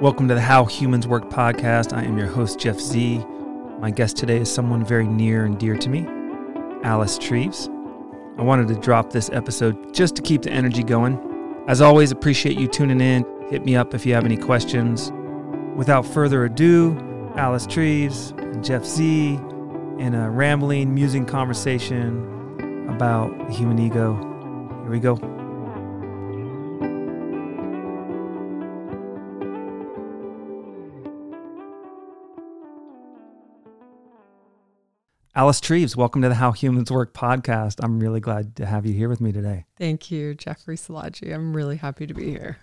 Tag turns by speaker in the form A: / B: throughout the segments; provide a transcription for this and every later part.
A: Welcome to the How Humans Work podcast. I am your host, Jeff Z. My guest today is someone very near and dear to me, Alice Treves. I wanted to drop this episode just to keep the energy going. As always, appreciate you tuning in. Hit me up if you have any questions. Without further ado, Alice Treves and Jeff Z in a rambling, musing conversation about the human ego. Here we go. Alice Treves, welcome to the How Humans Work podcast. I'm really glad to have you here with me today.
B: Thank you, Jeffrey Salaji. I'm really happy to be here.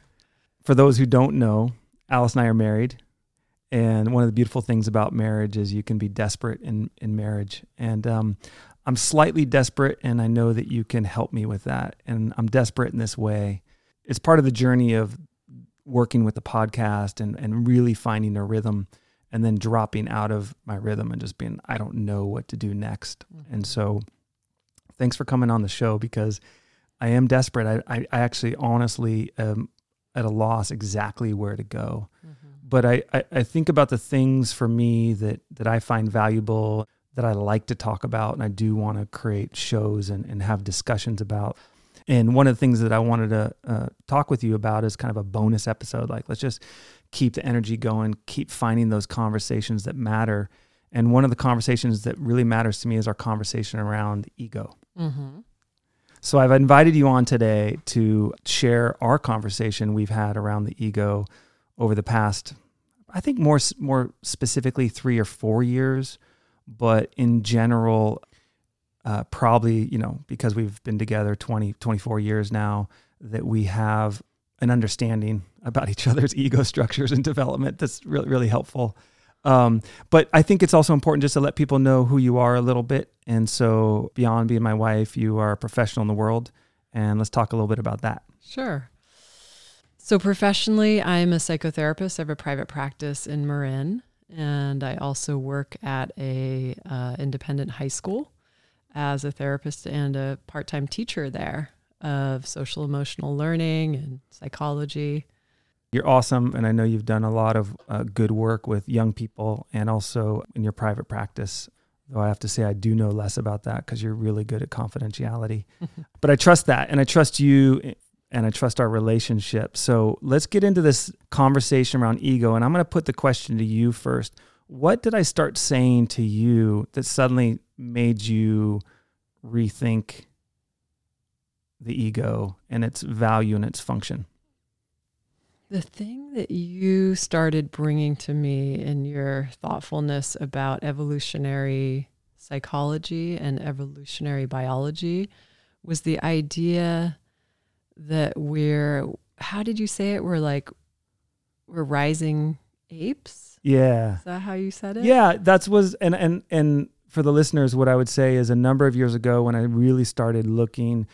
A: For those who don't know, Alice and I are married. And one of the beautiful things about marriage is you can be desperate in, in marriage. And um, I'm slightly desperate, and I know that you can help me with that. And I'm desperate in this way. It's part of the journey of working with the podcast and, and really finding a rhythm and then dropping out of my rhythm and just being I don't know what to do next. Mm-hmm. And so thanks for coming on the show because I am desperate. I, I, I actually honestly am at a loss exactly where to go. Mm-hmm. But I, I, I think about the things for me that that I find valuable that I like to talk about and I do want to create shows and, and have discussions about. And one of the things that I wanted to uh, talk with you about is kind of a bonus episode. Like, let's just keep the energy going, keep finding those conversations that matter. And one of the conversations that really matters to me is our conversation around ego. Mm-hmm. So I've invited you on today to share our conversation we've had around the ego over the past, I think more more specifically three or four years, but in general, uh, probably you know because we've been together 20, 24 years now that we have an understanding about each other's ego structures and development. That's really really helpful. Um, but i think it's also important just to let people know who you are a little bit. And so beyond being my wife you are a professional in the world. And let's talk a little bit about that.
B: Sure. So professionally i'm a psychotherapist. I have a private practice in marin. And i also work at a uh, independent high school as a therapist and a part-time teacher there of social emotional learning and psychology.
A: You're awesome. And I know you've done a lot of uh, good work with young people and also in your private practice. Though I have to say, I do know less about that because you're really good at confidentiality. but I trust that. And I trust you and I trust our relationship. So let's get into this conversation around ego. And I'm going to put the question to you first. What did I start saying to you that suddenly made you rethink the ego and its value and its function?
B: The thing that you started bringing to me in your thoughtfulness about evolutionary psychology and evolutionary biology was the idea that we're, how did you say it? We're like, we're rising apes.
A: Yeah.
B: Is that how you said it?
A: Yeah, that's was and and and for the listeners, what I would say is a number of years ago when I really started looking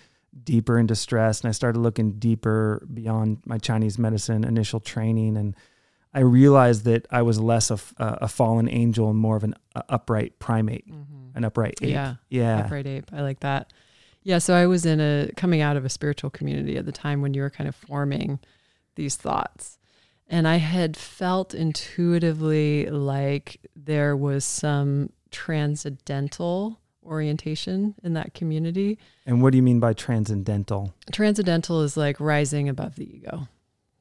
A: deeper into stress and I started looking deeper beyond my Chinese medicine initial training and I realized that I was less of a, a fallen angel and more of an uh, upright primate, mm-hmm. an upright ape.
B: Yeah.
A: Yeah.
B: Upright ape. I like that. Yeah. So I was in a coming out of a spiritual community at the time when you were kind of forming these thoughts. And I had felt intuitively like there was some transcendental orientation in that community.
A: And what do you mean by transcendental?
B: Transcendental is like rising above the ego.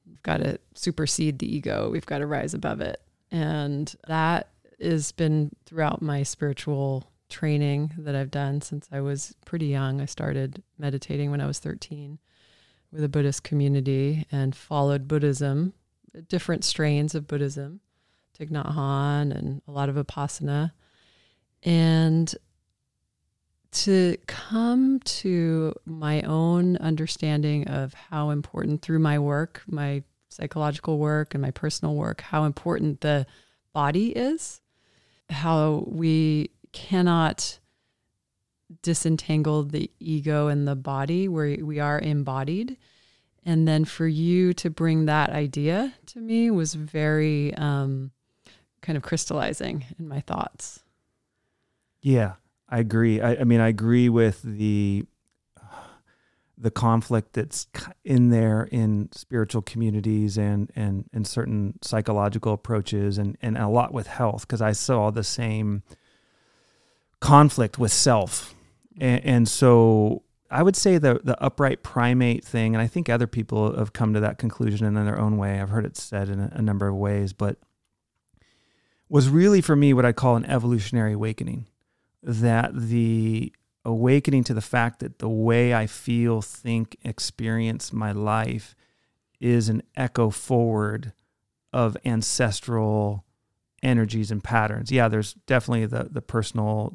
B: We've got to supersede the ego, we've got to rise above it. And that has been throughout my spiritual training that I've done since I was pretty young. I started meditating when I was 13 with a Buddhist community and followed Buddhism, different strains of Buddhism, Thich Nhat Hanh and a lot of Vipassana. And to come to my own understanding of how important through my work, my psychological work and my personal work, how important the body is, how we cannot disentangle the ego and the body where we are embodied. And then for you to bring that idea to me was very um, kind of crystallizing in my thoughts.
A: Yeah. I agree. I, I mean, I agree with the the conflict that's in there in spiritual communities and and and certain psychological approaches and and a lot with health because I saw the same conflict with self. And, and, so I would say the the upright primate thing and I think other people have come to that conclusion in their own way. I've heard it said in a, a number of ways but was really for me what I call an evolutionary awakening that the awakening to the fact that the way I feel, think, experience my life is an echo forward of ancestral energies and patterns. Yeah, there's definitely the the personal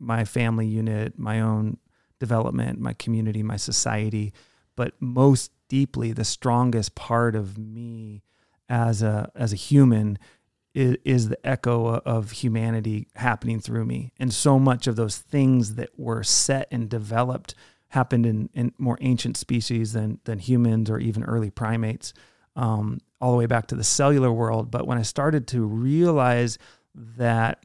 A: my family unit, my own development, my community, my society, but most deeply the strongest part of me as a as a human is, is the echo of humanity happening through me. And so much of those things that were set and developed happened in, in more ancient species than, than humans or even early primates, um, all the way back to the cellular world. But when I started to realize that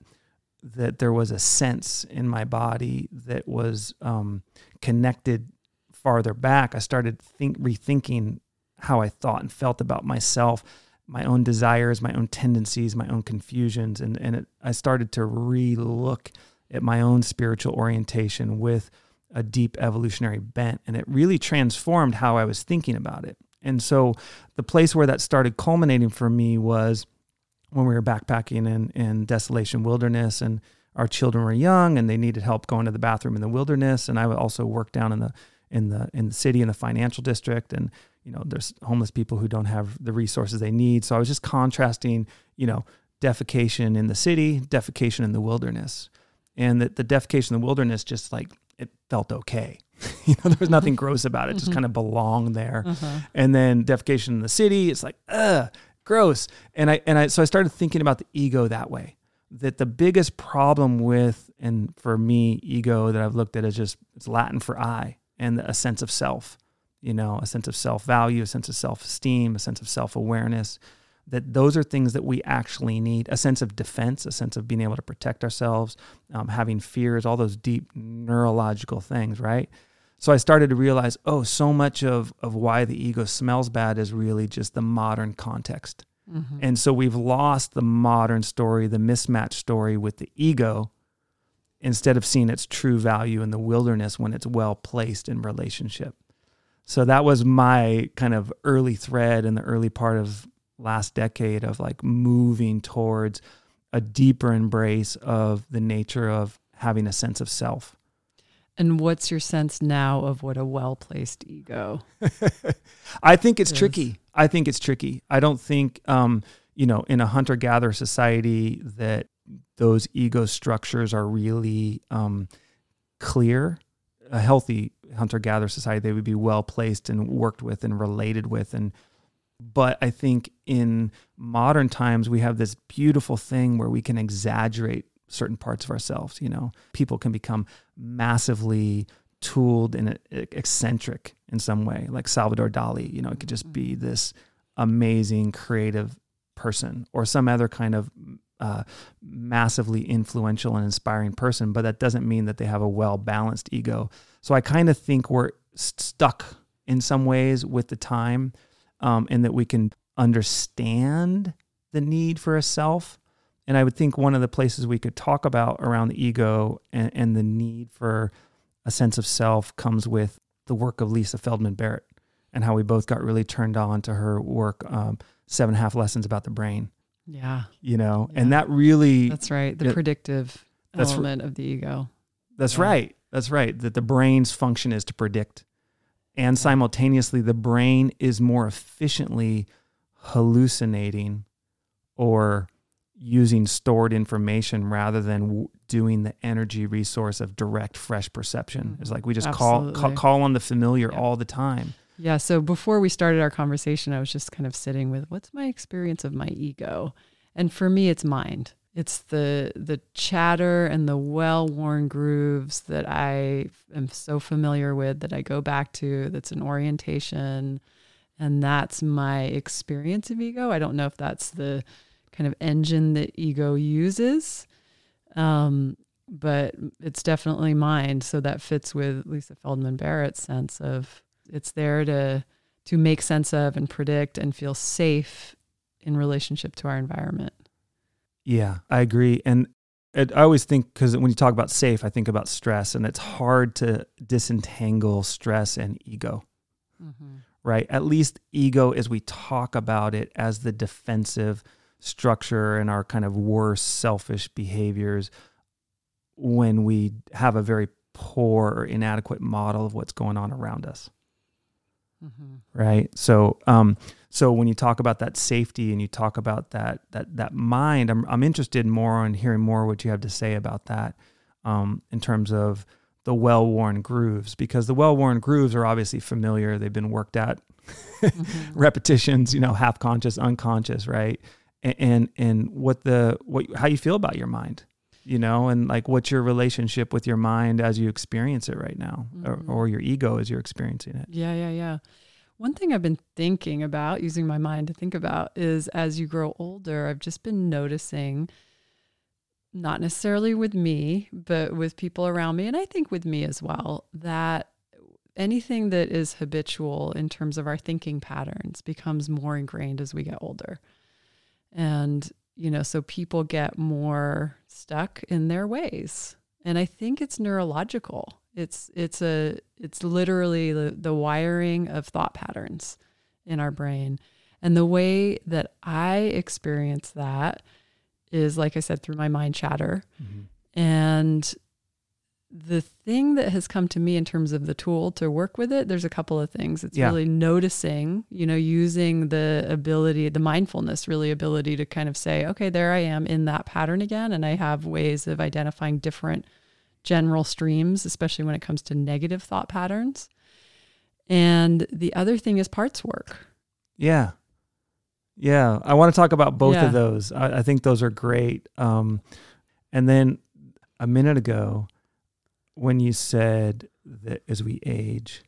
A: that there was a sense in my body that was um, connected farther back, I started think, rethinking how I thought and felt about myself my own desires, my own tendencies, my own confusions, and and it, I started to re-look at my own spiritual orientation with a deep evolutionary bent, and it really transformed how I was thinking about it. And so, the place where that started culminating for me was when we were backpacking in in desolation wilderness, and our children were young, and they needed help going to the bathroom in the wilderness, and I would also work down in the in the in the city in the financial district. And you know, there's homeless people who don't have the resources they need. So I was just contrasting, you know, defecation in the city, defecation in the wilderness. And that the defecation in the wilderness just like it felt okay. you know, there was nothing gross about it, just mm-hmm. kind of belonged there. Uh-huh. And then defecation in the city, it's like, ugh, gross. And I and I so I started thinking about the ego that way. That the biggest problem with and for me, ego that I've looked at is just it's Latin for I and a sense of self you know, a sense of self value, a sense of self esteem, a sense of self awareness. That those are things that we actually need a sense of defense, a sense of being able to protect ourselves, um, having fears, all those deep neurological things, right? So I started to realize, oh, so much of, of why the ego smells bad is really just the modern context. Mm-hmm. And so we've lost the modern story, the mismatched story with the ego, instead of seeing its true value in the wilderness when it's well placed in relationship. So that was my kind of early thread in the early part of last decade of like moving towards a deeper embrace of the nature of having a sense of self.
B: And what's your sense now of what a well placed ego?
A: I think it's is? tricky. I think it's tricky. I don't think, um, you know, in a hunter gatherer society that those ego structures are really um, clear. A healthy hunter gatherer society they would be well placed and worked with and related with. And but i think in modern times we have this beautiful thing where we can exaggerate certain parts of ourselves you know? People can become massively tooled and eccentric in some way like salvador dali you know? It could just be mm-hmm. this amazing creative person or some other kind of uh, massively influential and inspiring person, but that doesn't mean that they have a well balanced ego. So I kind of think we're stuck in some ways with the time, um, and that we can understand the need for a self. And I would think one of the places we could talk about around the ego and, and the need for a sense of self comes with the work of Lisa Feldman Barrett and how we both got really turned on to her work, um, Seven Half Lessons About the Brain.
B: Yeah.
A: You know, yeah. and that really.
B: That's right. The it, predictive element r- of the ego.
A: That's yeah. right. That's right. That the brain's function is to predict. And simultaneously, the brain is more efficiently hallucinating or using stored information rather than w- doing the energy resource of direct, fresh perception. Mm-hmm. It's like we just call, call, call on the familiar all the time.
B: Yeah. So before we started our conversation, I was just kind of sitting with what's my experience of my ego? And for me, it's mind. It's the the chatter and the well-worn grooves that I am so familiar with that I go back to. That's an orientation, and that's my experience of ego. I don't know if that's the kind of engine that ego uses. Um, but it's definitely mind. So that fits with Lisa Feldman Barrett's sense of it's there to to make sense of and predict and feel safe in relationship to our environment.
A: Yeah, I agree. And it, I always think because when you talk about safe, I think about stress, and it's hard to disentangle stress and ego, mm-hmm. right? At least ego, as we talk about it as the defensive structure and our kind of worst selfish behaviors when we have a very poor or inadequate model of what's going on around us. Mm-hmm. Right. So, um, so when you talk about that safety and you talk about that that that mind, I'm I'm interested more in hearing more what you have to say about that, um, in terms of the well-worn grooves, because the well-worn grooves are obviously familiar. They've been worked at, mm-hmm. repetitions, you know, half conscious, unconscious, right? And, and and what the what how you feel about your mind, you know, and like what's your relationship with your mind as you experience it right now, mm-hmm. or, or your ego as you're experiencing it.
B: Yeah, yeah, yeah. One thing I've been thinking about, using my mind to think about, is as you grow older, I've just been noticing, not necessarily with me, but with people around me, and I think with me as well, that anything that is habitual in terms of our thinking patterns becomes more ingrained as we get older. And, you know, so people get more stuck in their ways. And I think it's neurological it's it's a it's literally the, the wiring of thought patterns in our brain. And the way that I experience that is like I said through my mind chatter. Mm-hmm. And the thing that has come to me in terms of the tool to work with it, there's a couple of things. It's yeah. really noticing, you know, using the ability, the mindfulness really ability to kind of say, okay, there I am in that pattern again. And I have ways of identifying different general streams, especially when it comes to negative thought patterns. And the other thing is parts work.
A: Yeah. Yeah. I want to talk about both yeah. of those. I, I, think those are great. Um, and then a minute ago, when you said that as we age,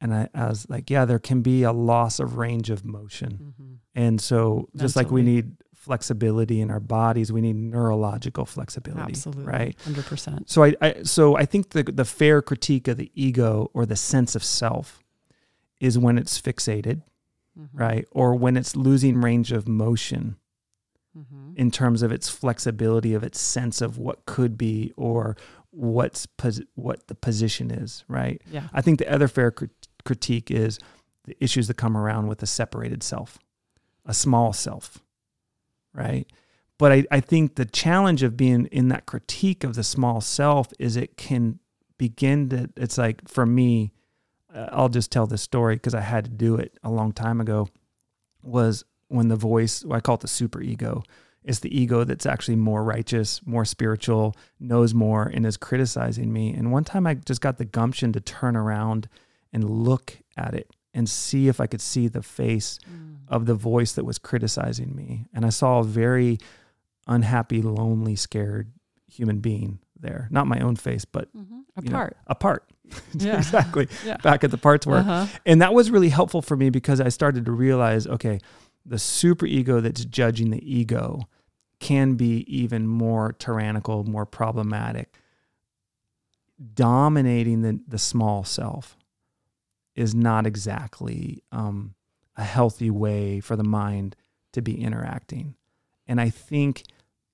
A: and I, I was like, yeah, there can be a loss of range of motion. Mm-hmm. And so, just like we need flexibility in our bodies. We need neurological flexibility.
B: Absolutely.
A: Right.
B: Hundred percent.
A: So I, I so I think the the fair critique of the ego or the sense of self is when it's fixated, mm-hmm. right? Or when it's losing range of motion mm-hmm. in terms of its flexibility of its sense of what could be or what's pos- what the position is, right?
B: Yeah.
A: I think the other fair crit- critique is the issues that come around with a separated self, a small self, right? But I, I think the challenge of being in that critique of the small self is it can begin to, it's like for me, uh, I'll just tell this story because I had to do it a long time ago, was when the voice, well, I call it the super ego, is the ego that's actually more righteous, more spiritual, knows more, and is criticizing me. And one time I just got the gumption to turn around and look at it and see if I could see the face mm. of the voice that was criticizing me. And I saw a very unhappy, lonely, scared human being there. Not my own face, but
B: mm-hmm. a part.
A: Know, a part. Yeah. exactly. Yeah. Back at the parts work. Uh-huh. And that was really helpful for me because I started to realize okay, the super ego that's judging the ego can be even more tyrannical, more problematic, dominating the, the small self is not exactly um, a healthy way for the mind to be interacting. And I think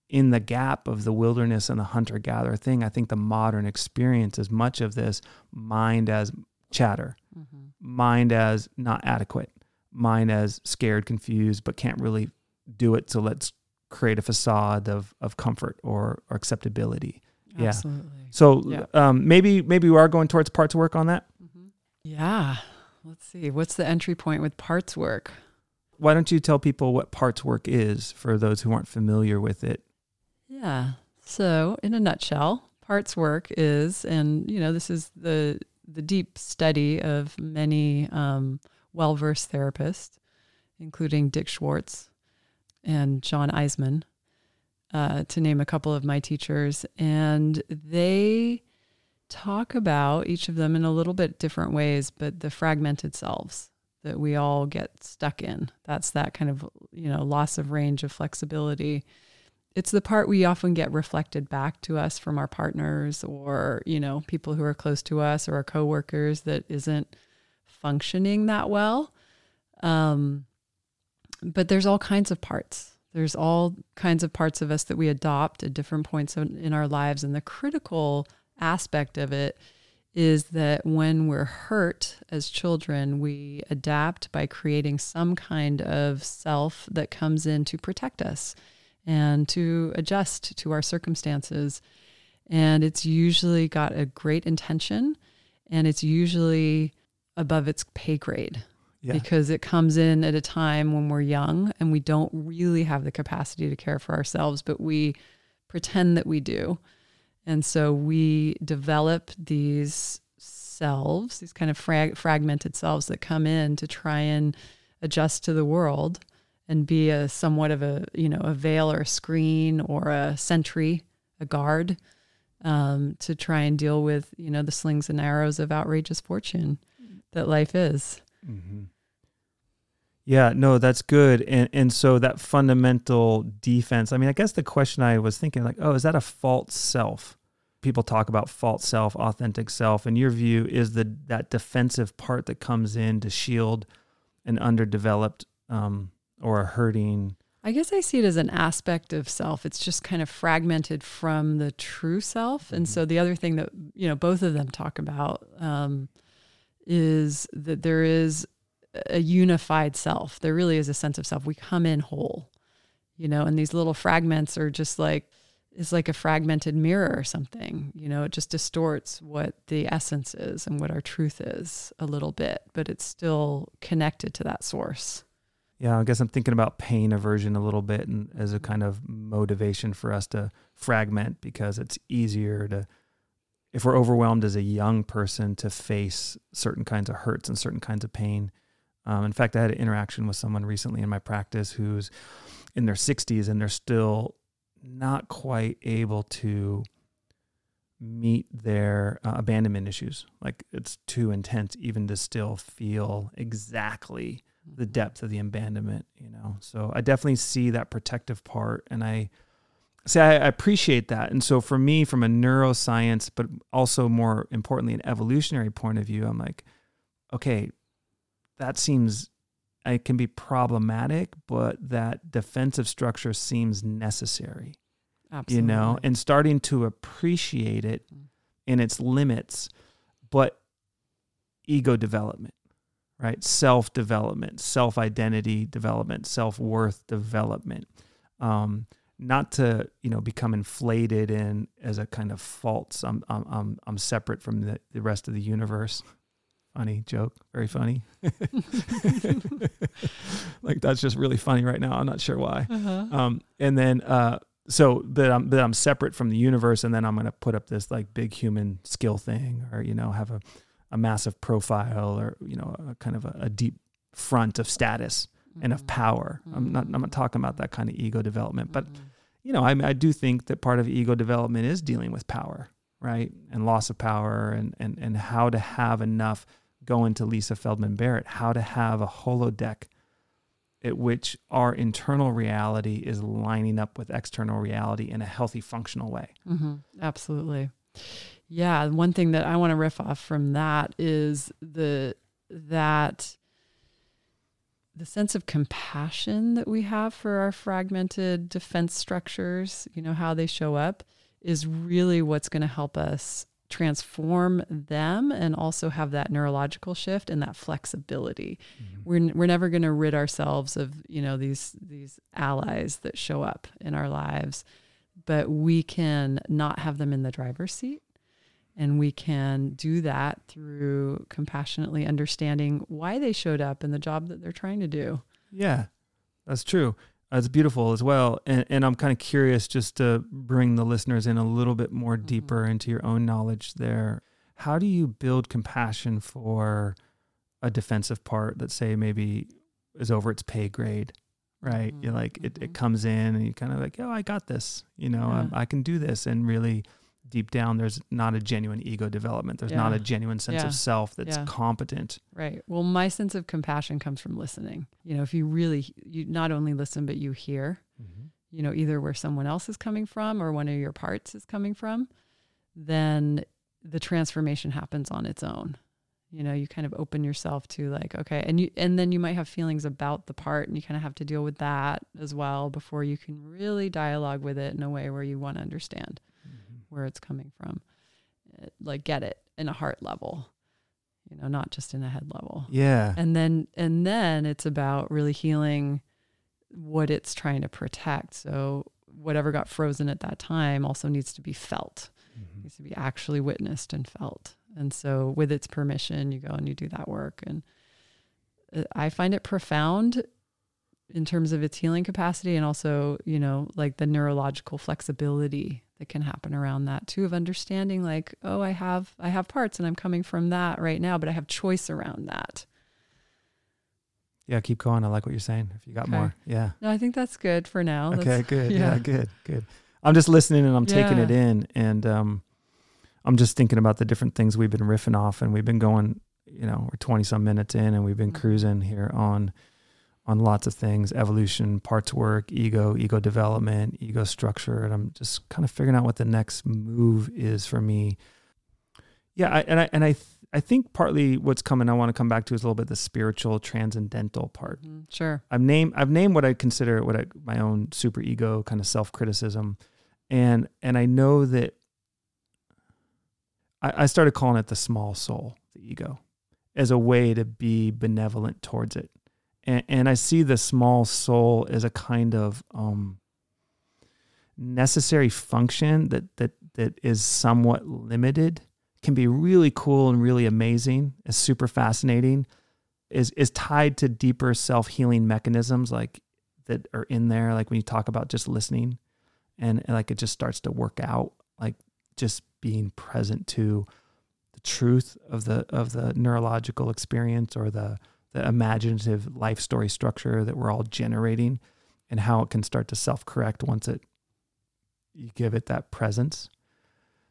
A: in the gap of the wilderness and the hunter gatherer thing, I think the modern experience is much of this mind as chatter, mm-hmm. mind as not adequate, mind as scared, confused, but can't really do it. So let's create a facade of, of comfort or, or acceptability.
B: Absolutely.
A: Yeah. So yeah. Um, maybe maybe we are going towards parts work on that.
B: Yeah. Let's see. What's the entry point with parts work?
A: Why don't you tell people what parts work is for those who aren't familiar with it?
B: Yeah. So, in a nutshell, parts work is, and you know, this is the the deep study of many um, well versed therapists, including Dick Schwartz and John Eisman, uh, to name a couple of my teachers, and they talk about each of them in a little bit different ways, but the fragmented selves that we all get stuck in. That's that kind of, you know, loss of range of flexibility it's the part we often get reflected back to us from our partners or, you know, people who are close to us or our coworkers that isn't functioning that well. Um, but there's all kinds of parts. There's all kinds of parts of us that we adopt at different points in our lives. And the critical aspect of it is that when we're hurt as children, we adapt by creating some kind of self that comes in to protect us and to adjust to our circumstances. And it's usually got a great intention and it's usually above its pay grade yeah. because it comes in at a time when we're young and we don't really have the capacity to care for ourselves, but we pretend that we do. And so we develop these selves, these kind of frag- fragmented selves that come in to try and adjust to the world and be a somewhat of a you know a veil or a screen or a sentry, a guard, um, to try and deal with you know the slings and arrows of outrageous fortune that life is. Mm-hmm.
A: Yeah, no, that's good. And and so that fundamental defense. I mean, I guess the question I was thinking, like, oh, is that a false self? People talk about false self, authentic self. And your view is the that defensive part that comes in to shield an underdeveloped um, or a hurting.
B: I guess I see it as an aspect of self. It's just kind of fragmented from the true self. Mm-hmm. And so the other thing that, you know, both of them talk about um, is that there is a unified self. There really is a sense of self. We come in whole, you know, and these little fragments are just like, is like a fragmented mirror or something. You know, it just distorts what the essence is and what our truth is a little bit, but it's still connected to that source.
A: Yeah, I guess I'm thinking about pain aversion a little bit and as a kind of motivation for us to fragment because it's easier to if we're overwhelmed as a young person to face certain kinds of hurts and certain kinds of pain. Um, in fact, I had an interaction with someone recently in my practice who's in their 60s and they're still not quite able to meet their uh, abandonment issues. Like it's too intense even to still feel exactly the depth of the abandonment, you know. So I definitely see that protective part and I say I, appreciate that. And so for me from a neuroscience but also more importantly an evolutionary point of view, I'm like okay, that seems it can be problematic, but that defensive structure seems necessary. Absolutely. You know, and starting to appreciate it mm. in its limits, but ego development right? Self development, self identity development, self worth development. Um, not to you know become inflated in as a kind of false. I'm I'm I'm, I'm separate from the, the rest of the universe. Funny joke, very funny. like that's just really funny right now. I'm not sure why. Uh-huh. Um, and then uh, so that I'm that I'm separate from the universe, and then I'm gonna put up this like big human skill thing, or you know have a a massive profile or you know a kind of a, a deep front of status mm-hmm. and of mm-hmm. power. Mm-hmm. I'm not I'm not talking about that kind of ego development, but mm-hmm. you know I, I do think that part of ego development is dealing with power, right, and loss of power, and and and how to have enough. going to Lisa Feldman Barrett, how to have a holodeck at which our internal reality is lining up with external reality in a healthy, functional way.
B: Mm-hmm. Absolutely. Yeah, one thing that I want to riff off from that is the that the sense of compassion that we have for our fragmented defense structures, you know, how they show up is really what's going to help us transform them and also have that neurological shift and that flexibility. Mm-hmm. We're we're never going to rid ourselves of, you know, these these allies that show up in our lives, but we can not have them in the driver's seat and we can do that through compassionately understanding why they showed up and the job that they're trying to do.
A: Yeah, that's true. That's beautiful as well. And, and I'm kind of curious just to bring the listeners in a little bit more mm-hmm. deeper into your own knowledge there. How do you build compassion for a defensive part that, say, maybe is over its pay grade? Right. Mm-hmm. You're like, it, it mm-hmm. comes in and you kind of like, oh, I got this. You know, yeah. I, I can do this. And really, deep down there's not a genuine ego development there's yeah. not a genuine sense yeah. of self that's yeah. competent
B: right well my sense of compassion comes from listening you know if you really you not only listen but you hear mm-hmm. you know, either where someone else is coming from or one of your parts is coming from, then the transformation happens on its own. You know, you kind of open yourself to like, okay, and you and then you might have feelings about the part and you kind of have to deal with that as well before you can really dialogue with it in a way where you want to understand. Where it's coming from. Uh, like get it in a heart level. You know, not just in a head level.
A: Yeah.
B: And then and then it's about really healing what it's trying to protect. So whatever got frozen at that time also needs to be felt. Mm-hmm. Needs to be actually witnessed and felt. And so with its permission, you go and you do that work and uh, I find it profound in terms of its healing capacity and also, you know, like the neurological flexibility that can happen around that too of understanding like, oh, I have I have parts and I'm coming from that right now, but I have choice around that.
A: Yeah, keep going. I like what you're saying. If you got okay. more. Yeah.
B: No, I think that's good for now.
A: Okay,
B: that's,
A: good. Yeah. yeah. good, good. I'm just listening and I'm yeah. taking it in and um I'm just thinking about the different things we've been riffing off and we've been going, you know, we're 20 some minutes in and we've been mm-hmm. cruising here on on lots of things, evolution, parts work, ego, ego development, ego structure and I'm just kind of figuring out what the next move is for me. Yeah, I, and I and I th- I think partly what's coming I want to come back to is a little bit the spiritual transcendental part.
B: Mm, sure.
A: I've named I've named what I consider what I, my own super ego kind of self-criticism. And and I know that I, I started calling it the small soul, the ego, as a way to be benevolent towards it. And and I see the small soul as a kind of um necessary function that that that is somewhat limited can be really cool and really amazing, is super fascinating, is is tied to deeper self-healing mechanisms like that are in there, like when you talk about just listening and, and like it just starts to work out, like just being present to the truth of the of the neurological experience or the the imaginative life story structure that we're all generating and how it can start to self-correct once it you give it that presence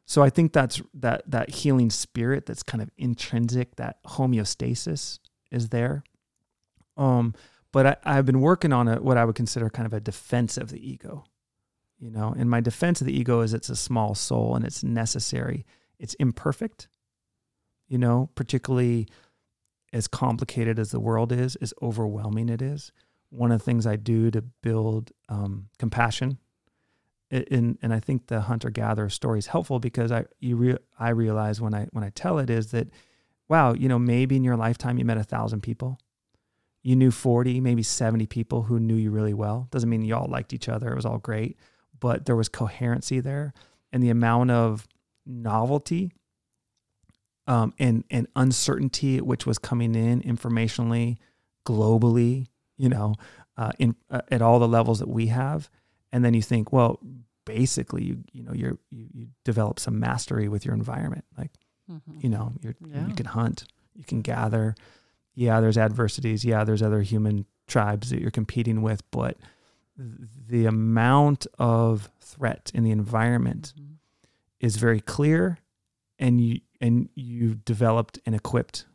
A: so I think that's that that healing spirit that's kind of intrinsic, that homeostasis is there. Um, but I, I've been working on a, what I would consider kind of a defense of the ego. You know, and my defense of the ego is it's a small soul and it's necessary. It's imperfect. You know, particularly as complicated as the world is, as overwhelming it is. One of the things I do to build um, compassion and and I think the hunter gatherer story is helpful because I you re, I realize when I when I tell it is that wow you know maybe in your lifetime you met a thousand people. You knew 40 maybe 70 people who knew you really well. Doesn't mean you all liked each other. It was all great. But there was coherency there. And the amount of novelty um, and and uncertainty which was coming in informationally globally you know uh, in uh, at all the levels that we have and then you think, well, basically, you you know, you're you, you develop some mastery with your environment. Like, mm-hmm. you know, you yeah. you can hunt, you can gather. Yeah, there's adversities. Yeah, there's other human tribes that you're competing with, but the amount of threat in the environment mm-hmm. is very clear, and you and you developed and equipped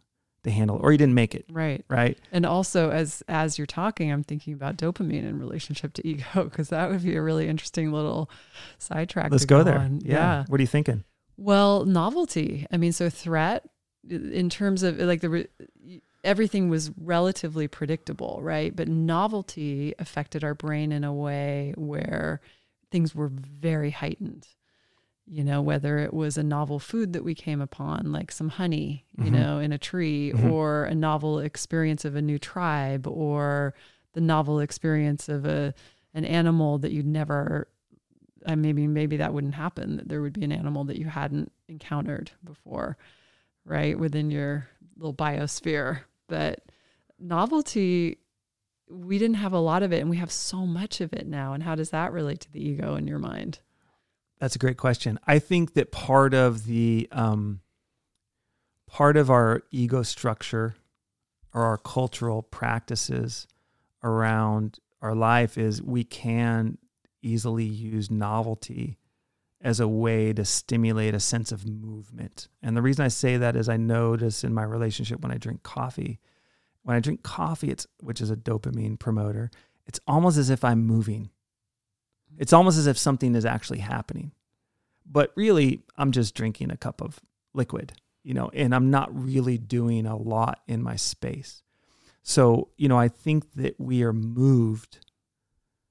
A: the handle or you didn't make it
B: right.
A: right?
B: And also as as you're talking i'm thinking about dopamine in relationship to ego because that would be a really interesting little sidetrack
A: let's go,
B: go,
A: there. yeah. yeah. what are you thinking?
B: Well novelty. I mean so threat in terms of like the everything was relatively predictable right? But novelty affected our brain in a way where things were very heightened you know, whether it was a novel food that we came upon, like some honey, you mm-hmm. know, in a tree, mm-hmm. or a novel experience of a new tribe, or the novel experience of a an animal that you'd never I maybe maybe that wouldn't happen, that there would be an animal that you hadn't encountered before, right? Within your little biosphere. But novelty we didn't have a lot of it and we have so much of it now. And how does that relate to the ego in your mind?
A: That's a great question. I think that part of the um, part of our ego structure or our cultural practices around our life is we can easily use novelty as a way to stimulate a sense of movement. And the reason I say that is I notice in my relationship when I drink coffee, when I drink coffee, it's which is a dopamine promoter, it's almost as if I'm moving It's almost as if something is actually happening. But really, I'm just drinking a cup of liquid, you know, and I'm not really doing a lot in my space. So, you know, I think that we are moved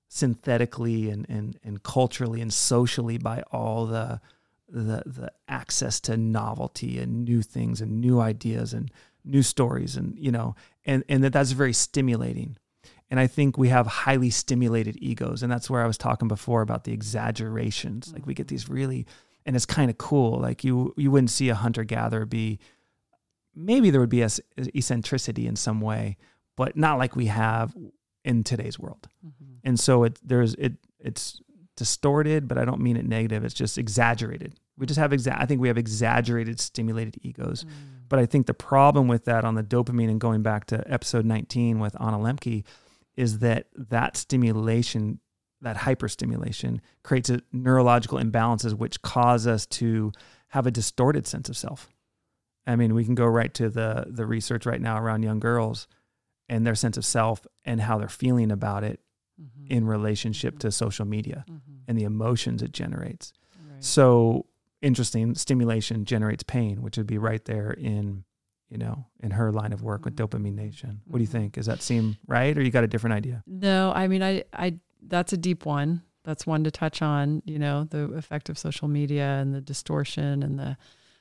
A: synthetically and, and, and culturally and socially by all the, the the access to novelty and new things and new ideas and new stories and you know and and that that's very stimulating and i think we have highly stimulated egos. And that's where i was talking before about the exaggerations. Like we get these really and it's kind of cool. Like you you wouldn't see a hunter gatherer be maybe there would be a eccentricity in some way but not like we have in today's world. Mm-hmm. and so it there's it it's distorted but i don't mean it negative. It's just exaggerated. We just have exa- I think we have exaggerated stimulated egos. Mm. But I think the problem with that on the dopamine and going back to episode 19 with Anna Lembke is that that stimulation, that hyperstimulation creates a neurological imbalances which cause us to have a distorted sense of self. I mean, we can go right to the the research right now around young girls and their sense of self and how they're feeling about it mm-hmm. in relationship mm-hmm. to social media mm-hmm. and the emotions it generates. Right. So interesting stimulation generates pain, which would be right there in you know in her line of work with mm-hmm. dopamine nation. What do you mm-hmm. think? Does that seem right, or you got a different idea?
B: No, I mean, I I that's a deep one. That's one to touch on. You know, the effect of social media and the distortion and the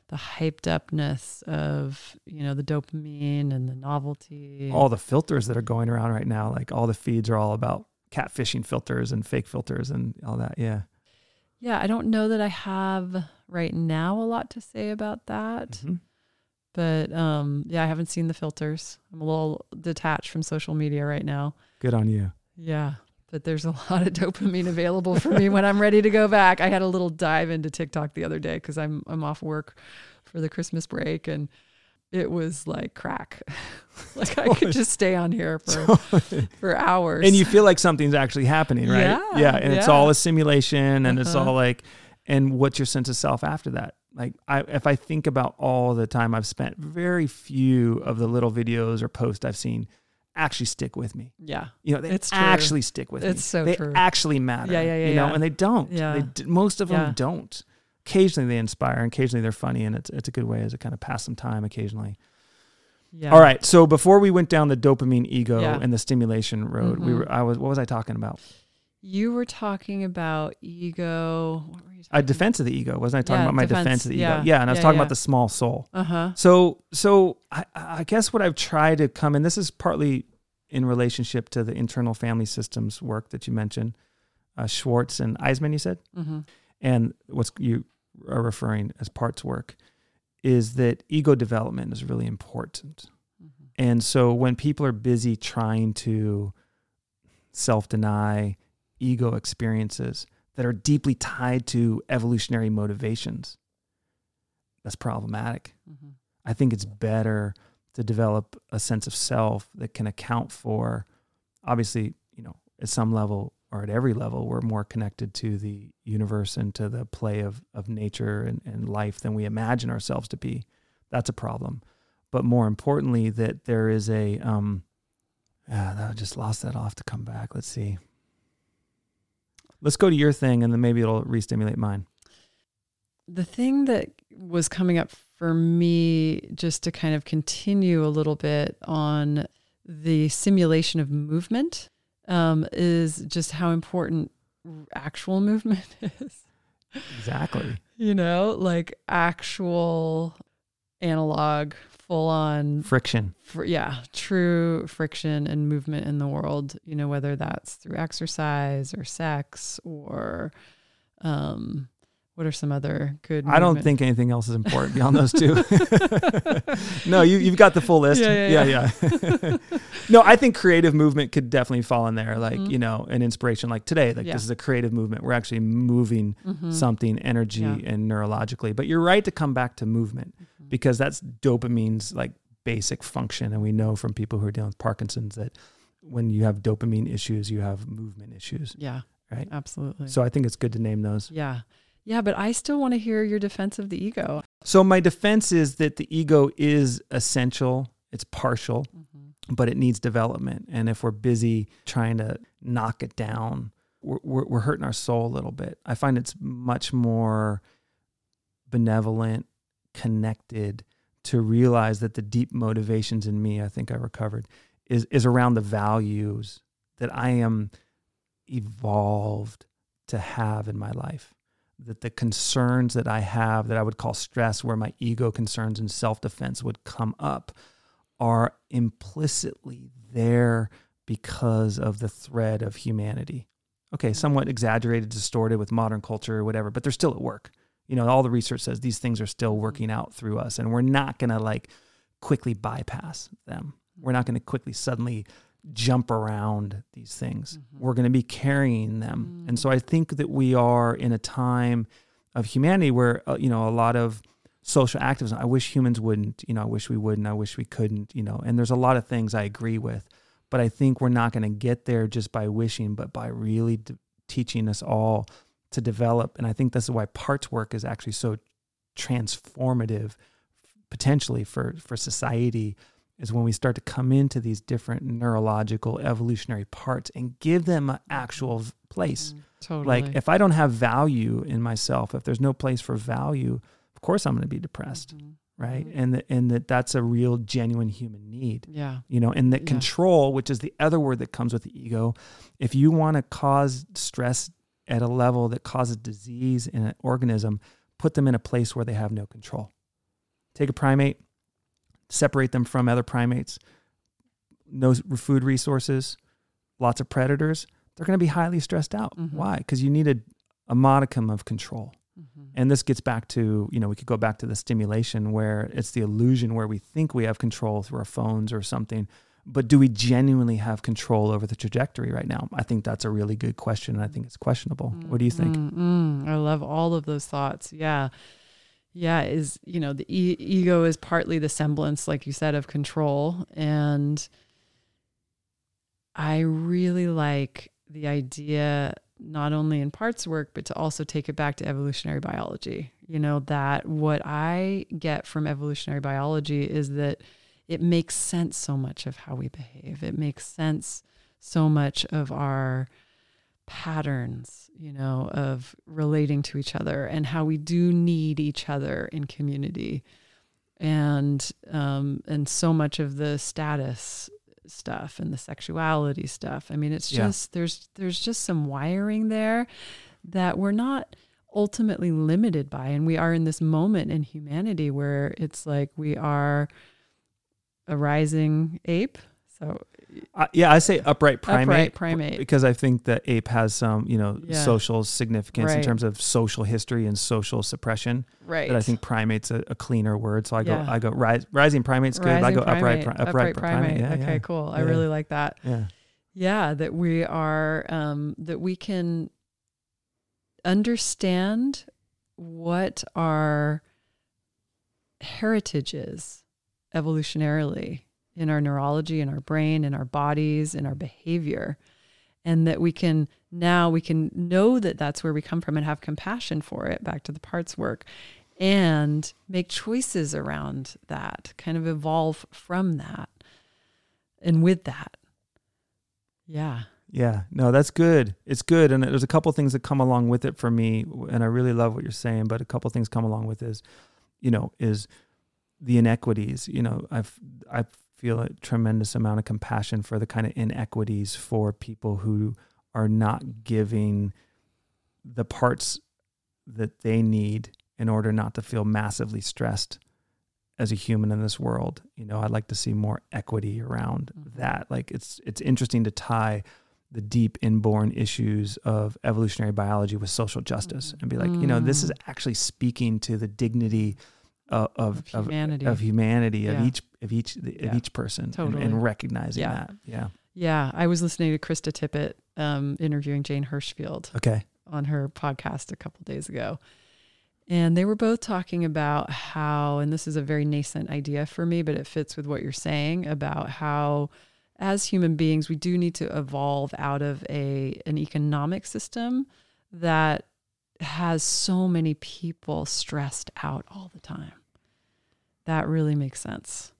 B: the hyped upness of you know the dopamine and the novelty.
A: All the filters that are going around right now, like all the feeds are all about catfishing filters and fake filters and all that. Yeah.
B: Yeah, I don't know that I have right now a lot to say about that. Mm-hmm. But um, yeah, I haven't seen the filters. I'm a little detached from social media right now.
A: Good on you.
B: Yeah. But there's a lot of dopamine available for me when I'm ready to go back. I had a little dive into TikTok the other day because I'm I'm off work for the Christmas break and it was like crack. like I could just stay on here for for hours.
A: And you feel like something's actually happening, right? Yeah. Yeah. And yeah. it's all a simulation and uh-huh. it's all like and what's your sense of self after that? Like I if I think about all the time I've spent, very few of the little videos or posts I've seen actually stick with me.
B: Yeah.
A: You know, they it's actually stick with
B: it's
A: me.
B: It's so
A: they
B: true.
A: actually matter.
B: Yeah, yeah, yeah.
A: You
B: know,
A: yeah. and they don't. Yeah. They, most of them yeah. don't occasionally they inspire occasionally they're funny and it's it's a good way as a kind of pass some time occasionally. Yeah. All right. So before we went down the dopamine ego yeah. and the stimulation road, mm-hmm. we were I was what was I talking about?
B: You were talking about ego. What were you
A: a defense of the ego, wasn't I talking yeah, about my defense, defense of the ego? Yeah, and I was talking about the small soul. Uh-huh. So so I, I guess what I've tried to come and this is partly in relationship to the internal family systems work that you mentioned, uh, Schwartz and Eisman, you said, mm-hmm. and what's you are referring as parts work is that ego development is really important. Mm-hmm. And so when people are busy trying to self deny ego experiences that are deeply tied to evolutionary motivations, that's problematic. Mm-hmm. I think it's better to develop a sense of self that can account for, obviously, you know, at some level, or at every level, we're more connected to the universe and to the play of, of nature and, and life than we imagine ourselves to be. That's a problem. But more importantly, that there is a, um, ah, I just lost that. I'll to come back. Let's see. Let's go to your thing and then maybe it'll re-stimulate mine.
B: The thing that was coming up for me, just to kind of continue a little bit on the simulation of movement um, is just how important actual movement is.
A: Exactly.
B: you know, like actual analog, full on
A: friction.
B: Fr- yeah, true friction and movement in the world, you know, whether that's through exercise or sex or um, what are some other good?
A: I don't think anything else is important beyond those two. no, you you've got the full list.
B: Yeah, yeah,
A: yeah. yeah. yeah. no, I think creative movement could definitely fall in there. Like mm-hmm. you know, an inspiration like today. Like yeah. this is a creative movement. We're actually moving mm-hmm. something, energy and neurologically. But you're right to come back to movement mm-hmm. because that's dopamine's like basic function, and we know from people who are dealing with Parkinson's that when you have dopamine issues, you have movement issues.
B: Yeah.
A: Right.
B: Absolutely.
A: So I think it's good to name those.
B: Yeah. Yeah, but I still want to hear your defense of the ego.
A: So my defense is that the ego is essential. It's partial, mm-hmm. but it needs development. And if we're busy trying to knock it down we're, we're, we're hurting our soul a little bit. I find it's much more benevolent, connected to realize that the deep motivations in me, I think I recovered, is is around the values that I am evolved to have in my life. That the concerns that I have that I would call stress, where my ego concerns and self defense would come up, are implicitly there because of the thread of humanity. Okay, mm-hmm. somewhat exaggerated, distorted with modern culture or whatever, but they're still at work. You know, all the research says these things are still mm-hmm. working out through us, and we're not going to like quickly bypass them. We're not going to quickly suddenly jump around these things. Mm-hmm. We're going to be carrying them. Mm-hmm. And so I think that we are in a time of humanity where, uh, you know, a lot of social activism, I wish humans wouldn't, you know, I wish we wouldn't, I wish we couldn't, you know, and there's a lot of things I agree with. But I think we're not going to get there just by wishing, but by really d- teaching us all to develop. And I think this is why parts work is actually so transformative potentially for, for society is when we start to come into these different neurological evolutionary parts and give them an actual place.
B: Mm, totally.
A: Like if I don't have value in myself, if there's no place for value, of course I'm going to be depressed. Mm-hmm. Right. Mm-hmm. And that, and that that's a real genuine human need.
B: Yeah.
A: You know, and that yeah. control, which is the other word that comes with the ego, if you want to cause stress at a level that causes disease in an organism, put them in a place where they have no control. Take a primate, separate them from other primates, no food resources, lots of predators, they're going to be highly stressed out. Mm-hmm. Why? Because you need a, a modicum of control. Mm-hmm. And this gets back to, you know, we could go back to the stimulation where it's the illusion where we think we have control through our phones or something. But do we genuinely have control over the trajectory right now? I think that's a really good question. And I think it's questionable. Mm-hmm. What do you think?
B: Mm-hmm. I love all of those thoughts. Yeah yeah is you know the e- ego is partly the semblance like you said of control. And i really like the idea not only in parts work but to also take it back to evolutionary biology. You know that what i get from evolutionary biology is that it makes sense so much of how we behave. It makes sense so much of our patterns, you know, of relating to each other and how we do need each other in community. And um, and so much of the status stuff and the sexuality stuff. I mean, it's just yeah. there's there's just some wiring there that we're not ultimately limited by. And we are in this moment in humanity where it's like we are a rising ape. So
A: uh, yeah, I say upright primate,
B: upright primate
A: because I think that ape has some, you know, yeah. social significance right. in terms of social history and social suppression.
B: Right.
A: But I think primate's a, a cleaner word, so I go. I go rise, rising primate's good. Rising I go
B: primate,
A: upright,
B: upright, upright primate. primate. Yeah, okay, cool. I really like that.
A: Yeah.
B: Yeah, that we are, um, that we can understand what our heritage is evolutionarily in our neurology, in our brain, in our bodies, in our behavior. And that we can now we can know that that's where we come from and have compassion for it, back to the parts work, and make choices around that, kind of evolve from that and with that. Yeah.
A: Yeah, no, that's good. It's good, and there's a couple things that come along with it for me, and I really love what you're saying. But a couple things come along with is, you know, is the inequities. You know, I've I've feel a tremendous amount of compassion for the kind of inequities for people who are not giving the parts that they need in order not to feel massively stressed as a human in this world. You know, I'd like to see more equity around mm-hmm. that. Like it's it's interesting to tie the deep inborn issues of evolutionary biology with social justice mm-hmm. and be like, you know, this is mm. actually speaking to the dignity of of, of humanity of, of, humanity, yeah. of each of each of yeah. each person totally. and, and recognizing yeah. that. Yeah.
B: Yeah. I was listening to Krista Tippett um, interviewing Jane Hirshfield.
A: Okay.
B: On her podcast a couple days ago. And they were both talking about how, and this is a very nascent idea for me, but it fits with what you're saying about how as human beings, we do need to evolve out of a an economic system that has so many people stressed out all the time. That really makes sense.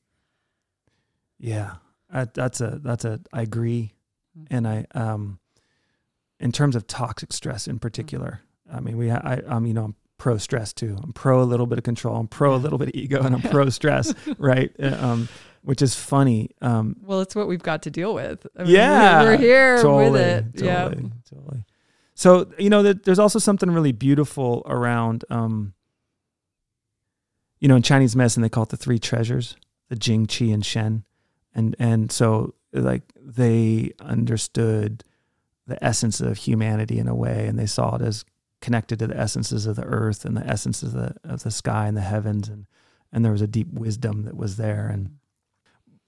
A: Yeah, I, that's a that's a I agree, mm-hmm. and I um in terms of toxic stress in particular. I mean, we, I, I'm, you know, I'm pro stress too. I'm pro a little bit of control. I'm pro a little bit of ego, and I'm pro stress, right? Uh, um, which is funny. Um,
B: well, it's what we've got to deal with. I mean,
A: yeah,
B: we're, we're here
A: totally,
B: with it.
A: Totally,
B: yeah,
A: totally. So you know, there's also something really beautiful around. Um, you know, in Chinese medicine, they call it the three treasures: the Jing, Qi, and Shen. And and so like they understood the essence of humanity in a way, and they saw it as connected to the essences of the earth and the essences of the of the sky and the heavens, and and there was a deep wisdom that was there, and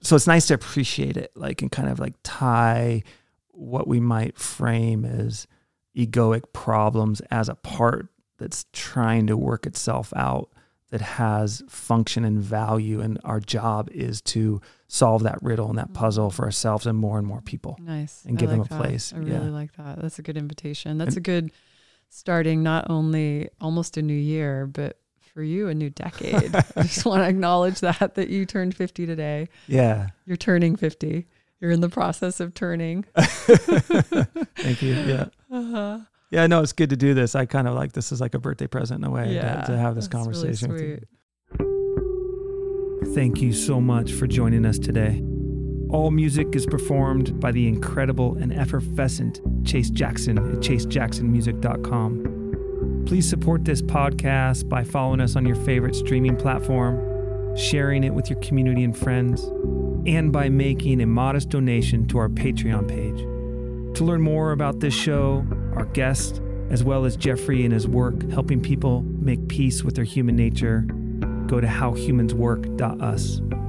A: so it's nice to appreciate it, like and kind of like tie what we might frame as egoic problems as a part that's trying to work itself out that has function and value and our job is to solve that riddle and that mm-hmm. puzzle for ourselves and more and more people
B: nice.
A: and give
B: like
A: them a
B: that.
A: place.
B: I really yeah. like that. That's a good invitation. That's and, a good starting not only almost a new year but for you a new decade. I just want to acknowledge that that you turned 50 today.
A: Yeah.
B: You're turning 50 you're in the process of turning.
A: Thank you. Yeah. Uh-huh. Yeah, no, it's good to do this. I kind of like this is like a birthday present in a way yeah, to, to have this conversation really with you. Thank you so much for joining us today. All music is performed by the incredible and effervescent Chase Jackson at chasejacksonmusic.com. Please support this podcast by following us on your favorite streaming platform, sharing it with your community and friends, and by making a modest donation to our Patreon page. To learn more about this show, our guest, as well as Jeffrey and his work helping people make peace with their human nature, go to howhumanswork.us.